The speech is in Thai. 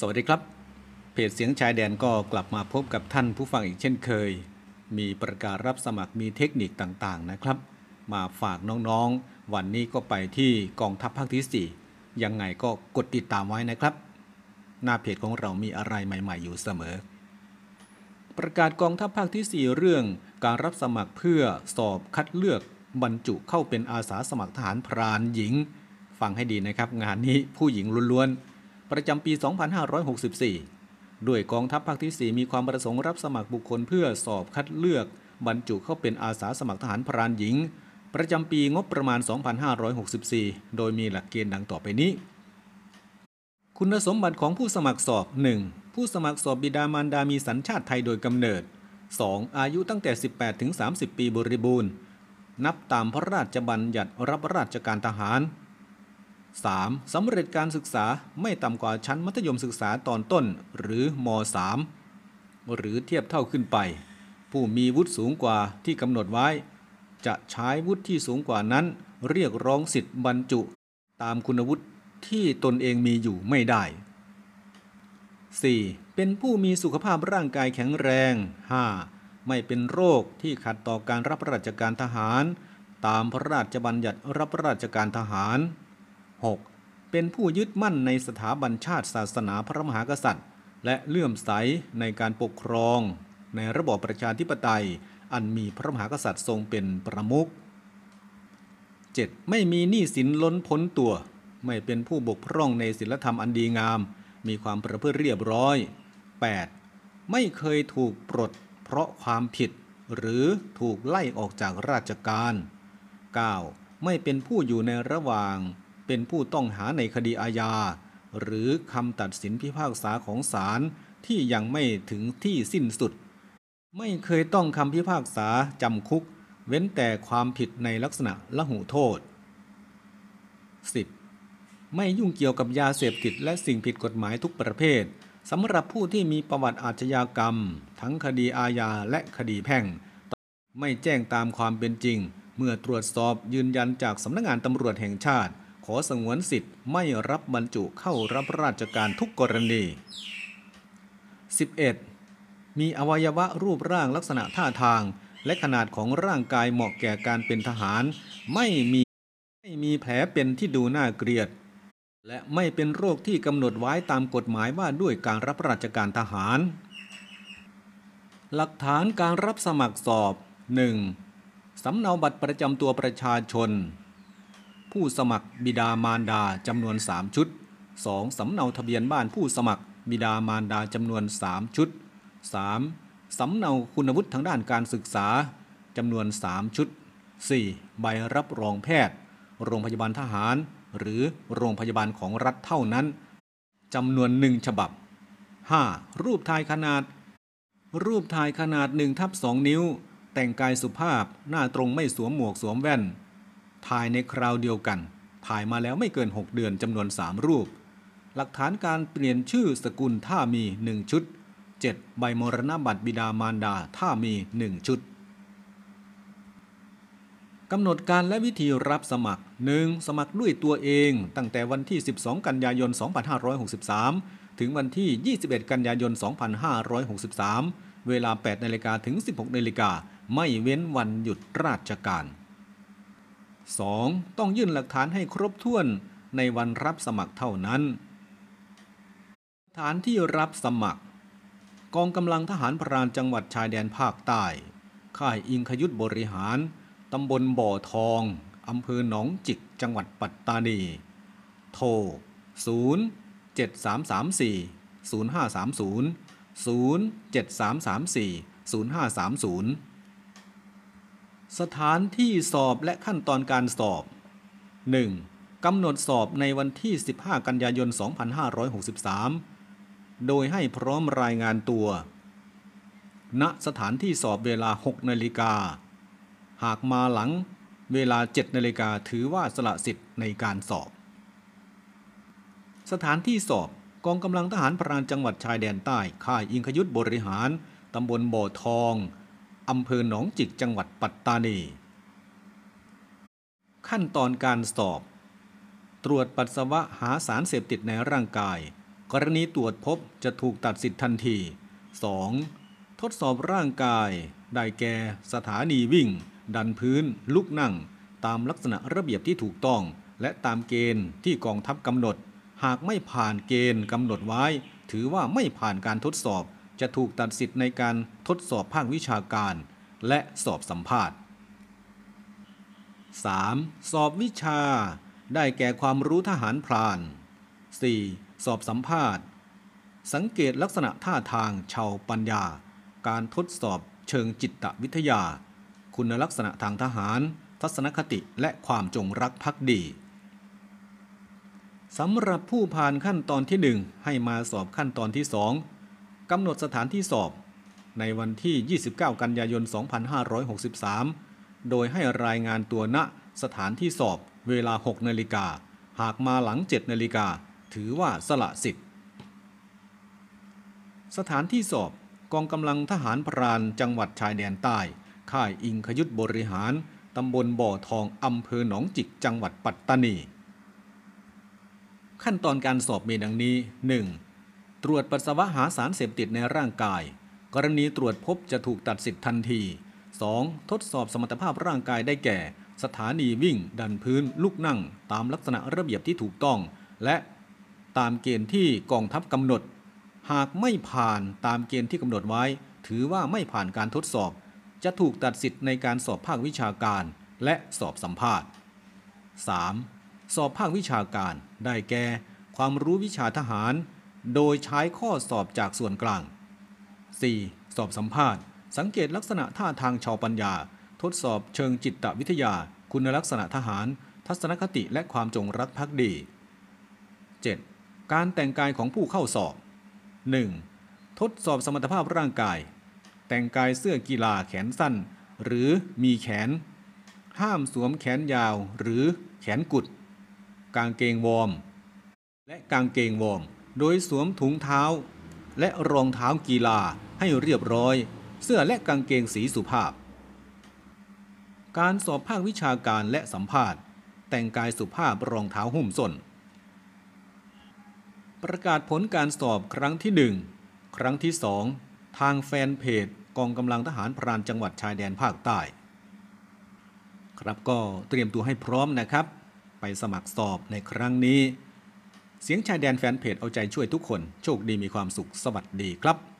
สวัสดีครับ เพจเสียงชายแดนก็กลับมาพบกับท่านผู้ฟังอีกเช่นเคย มีประกาศรับสมัครมีเทคนิคต่างๆนะครับ มาฝากน้องๆ วันนี้ก็ไปที่กองทัพภาคที่ 4 ยังไงก็กดติดตามไว้นะครับ หน้าเพจของเรามีอะไรใหม่ ๆ อยู่เสมอ ประกาศกองทัพภาคที่ 4 เรื่องการรับสมัครเพื่อสอบคัดเลือกบรรจุเข้าเป็นอาสาสมัครทหารพรานหญิง ฟังให้ดีนะครับ งานนี้ผู้หญิงล้วนๆ ประจำปี 2564 ด้วยกองทัพภาคที่ 4 มีความประสงค์รับสมัครบุคคลเพื่อสอบคัดเลือก บรรจุเข้าเป็นอาสาสมัครทหารพรานหญิง ประจำปีงบประมาณ 2564 โดยมีหลักเกณฑ์ดังต่อไปนี้ คุณสมบัติของผู้สมัครสอบ 1. ผู้สมัครสอบบิดามารดามีสัญชาติไทยโดยกำเนิด 2. อายุตั้งแต่ 18 ถึง 30 ปีบริบูรณ์ นับตามพระราชบัญญัติรับราชการทหาร 3. สำเร็จการศึกษาไม่ต่ำกว่าชั้นมัธยมศึกษาตอนต้น หรือม .3 หรือเทียบเท่าขึ้นไป ผู้มีวุฒิสูงกว่าที่กำหนดไว้ จะใช้วุฒิที่สูงกว่านั้น เรียกร้องสิทธิ์บรรจุ ตามคุณวุฒิที่ตนเองมีอยู่ไม่ได้ 4. เป็นผู้มีสุขภาพร่างกายแข็งแรง 5. ไม่เป็นโรคที่ขัดต่อการรับราชการทหาร ตามพระราชบัญญัติรับราชการทหาร 6. เป็นผู้ยึดมั่นในสถาบันชาติศาสนาพระมหากษัตริย์ และเลื่อมใสในการปกครอง ในระบอบประชาธิปไตย อันมีพระมหากษัตริย์ทรงเป็นประมุข 7. ไม่มีหนี้สินล้นพ้นตัว ไม่เป็นผู้บกพร่องในศีลธรรมอันดีงาม มีความประพฤติเรียบร้อย 8. ไม่เคยถูกปลดเพราะความผิด หรือถูกไล่ออกจากราชการ 9. ไม่เป็นผู้อยู่ในระหว่าง เป็นผู้ต้องหาในคดีอาญา หรือคำตัดสินพิพากษาของศาลที่ยังไม่ถึงที่สิ้นสุด ไม่เคยต้องคำพิพากษาจำคุก เว้นแต่ความผิดในลักษณะละหูโทษ 10. ไม่ยุ่งเกี่ยวกับยาเสพติดและสิ่งผิดกฎหมายทุกประเภทสำหรับผู้ที่มีประวัติอาชญากรรม ทั้งคดีอาญาและคดีแพ่ง ไม่แจ้งตามความเป็นจริง เมื่อตรวจสอบยืนยันจากสำนักงงานตำรวจแห่งชาติ ขอสงวนสิทธิ์ไม่รับบรรจุเข้ารับราชการทุกกรณี 11. มีอวัยวะรูปร่างลักษณะท่าทาง และขนาดของร่างกายเหมาะแก่การเป็นทหาร ไม่มีไม่มีแผลเป็นที่ดูน่าเกลียด และไม่เป็นโรคที่กำหนดไว้ตามกฎหมายว่าด้วยการรับราชการทหาร หลักฐานการรับสมัครสอบ 1. สำเนาบัตรประจำตัวประชาชน ผู้สมัครบิดามารดาจำนวน 3 ชุด 2. สำเนาทะเบียนบ้านผู้สมัครบิดามารดาจำนวน 3 ชุด 3. สำเนาคุณวุฒิทางด้านการศึกษาจำนวน 3 ชุด 4. ใบรับรองแพทย์ โรงพยาบาลทหาร หรือโรงพยาบาลของรัฐเท่านั้นจำนวนหนึ่งฉบับ 5. รูปถ่ายขนาด รูปถ่ายขนาด1ทับ2นิ้ว แต่งกายสุภาพหน้าตรงไม่สวมหมวกสวมแว่น ถ่ายในคราวเดียวกัน ถ่ายมาแล้วไม่เกิน 6 เดือนจำนวน 3 รูป หลักฐานการเปลี่ยนชื่อสกุลถ้ามี 1 ชุด 7. ใบมรณบัตรบิดามารดาถ้ามี 1 ชุดกำหนดการและวิธีรับสมัคร 1. สมัครด้วยตัวเอง ตั้งแต่วันที่ 12 กันยายน 2563 ถึงวันที่ 21 กันยายน 2563 เวลา 8 นาฬิกาถึง 16 นาฬิกา ไม่เว้นวันหยุดราชการ 2. ต้องยื่นหลักฐานให้ครบถ้วนในวันรับสมัครเท่านั้น ฐานที่รับสมัคร กองกำลังทหารพรานจังหวัดชายแดนภาคใต้ ค่ายอิงคยุทธบริหาร ตำบลบ่อทองอำเภอหนองจิก จังหวัดปัตตานี โทร 0 7 3 3 4 0 5 3 0 0 7 3 3 4 0 5 3 0 สถานที่สอบและขั้นตอนการสอบ 1. กำหนดสอบในวันที่ 15 กันยายน 2563 โดยให้พร้อมรายงานตัว ณ สถานที่สอบเวลา 6 นาฬิกา หากมาหลังเวลา 7 นาฬิกาถือว่าสละสิทธิ์ในการสอบ สถานที่สอบกองกำลังทหารพรานจังหวัดชายแดนใต้ ค่ายอิงคยุทธบริหาร ตำบลบ่อทอง อำเภอหนองจิกจังหวัดปัตตานี ขั้นตอนการสอบ ตรวจปัสสาวะหาสารเสพติดในร่างกาย กรณีตรวจพบจะถูกตัดสิทธิ์ทันที 2. ทดสอบร่างกาย ได้แก่สถานีวิ่ง ดันพื้น ลุกนั่ง ตามลักษณะระเบียบที่ถูกต้อง และตามเกณฑ์ที่กองทัพกำหนด หากไม่ผ่านเกณฑ์กำหนดไว้ ถือว่าไม่ผ่านการทดสอบ จะถูกตัดสิทธิ์ในการทดสอบภาควิชาการ และสอบสัมภาษณ์ 3. สอบวิชา ได้แก่ความรู้ทหารพราน 4. สอบสัมภาษณ์ สังเกตลักษณะท่าทางชาวปัญญา การทดสอบเชิงจิตวิทยา คุณลักษณะทางทหาร ทัศนคติและความจงรักภักดีสำหรับผู้ผ่านขั้นตอนที่ 1 ให้มาสอบขั้นตอนที่ 2 กำหนดสถานที่สอบ ในวันที่ 29 กันยายน 2563 โดยให้รายงานตัวณสถานที่สอบเวลา 6 นาฬิกา หากมาหลัง 7 นาฬิกา ถือว่าสละสิทธิ์ สถานที่สอบกองกำลังทหารพรานจังหวัดชายแดนใต้ ค่ายอิงขยุทธบริหาร ตำบลบ่อทองอำเภอหนองจิก จังหวัดปัตตานี ขั้นตอนการสอบมีดังนี้ 1. ตรวจปัสสาวะหาสารเสพติดในร่างกาย กรณีตรวจพบจะถูกตัดสิทธิ์ทันที 2. ทดสอบสมรรถภาพร่างกายได้แก่ สถานีวิ่ง ดันพื้นลุกนั่ง ตามลักษณะระเบียบที่ถูกต้อง และตามเกณฑ์ที่กองทัพกำหนด หากไม่ผ่านตามเกณฑ์ที่กำหนดไว้ ถือว่าไม่ผ่านการทดสอบ จะถูกตัดสิทธิ์ในการสอบภาควิชาการ และสอบสัมภาษณ์ 3. สอบภาควิชาการได้แก่ ความรู้วิชาทหาร โดยใช้ข้อสอบจากส่วนกลาง 4. สอบสัมภาษณ์ สังเกตลักษณะท่าทางชาวปัญญา ทดสอบเชิงจิตวิทยา คุณลักษณะทหาร ทัศนคติและความจงรักภักดี 7. การแต่งกายของผู้เข้าสอบ 1. ทดสอบสมรรถภาพร่างกาย แต่งกายเสื้อกีฬาแขนสั้น หรือมีแขน ห้ามสวมแขนยาวหรือแขนกุด กางเกงวอร์ม และกางเกงวอร์ม โดยสวมถุงเท้า และรองเท้ากีฬาให้เรียบร้อย เสื้อและกางเกงสีสุภาพ การสอบภาควิชาการและสัมภาษณ์ แต่งกายสุภาพรองเท้าหุ้มส้น ประกาศผลการสอบครั้งที่ 1 ครั้งที่ 2 ทางแฟนเพจกองกำลังทหารพรานจังหวัดชายแดนภาคใต้ ครับก็เตรียมตัวให้พร้อมนะครับ ไปสมัครสอบในครั้งนี้ เสียงชายแดนแฟนเพจเอาใจช่วยทุกคน โชคดีมีความสุขสวัสดีครับ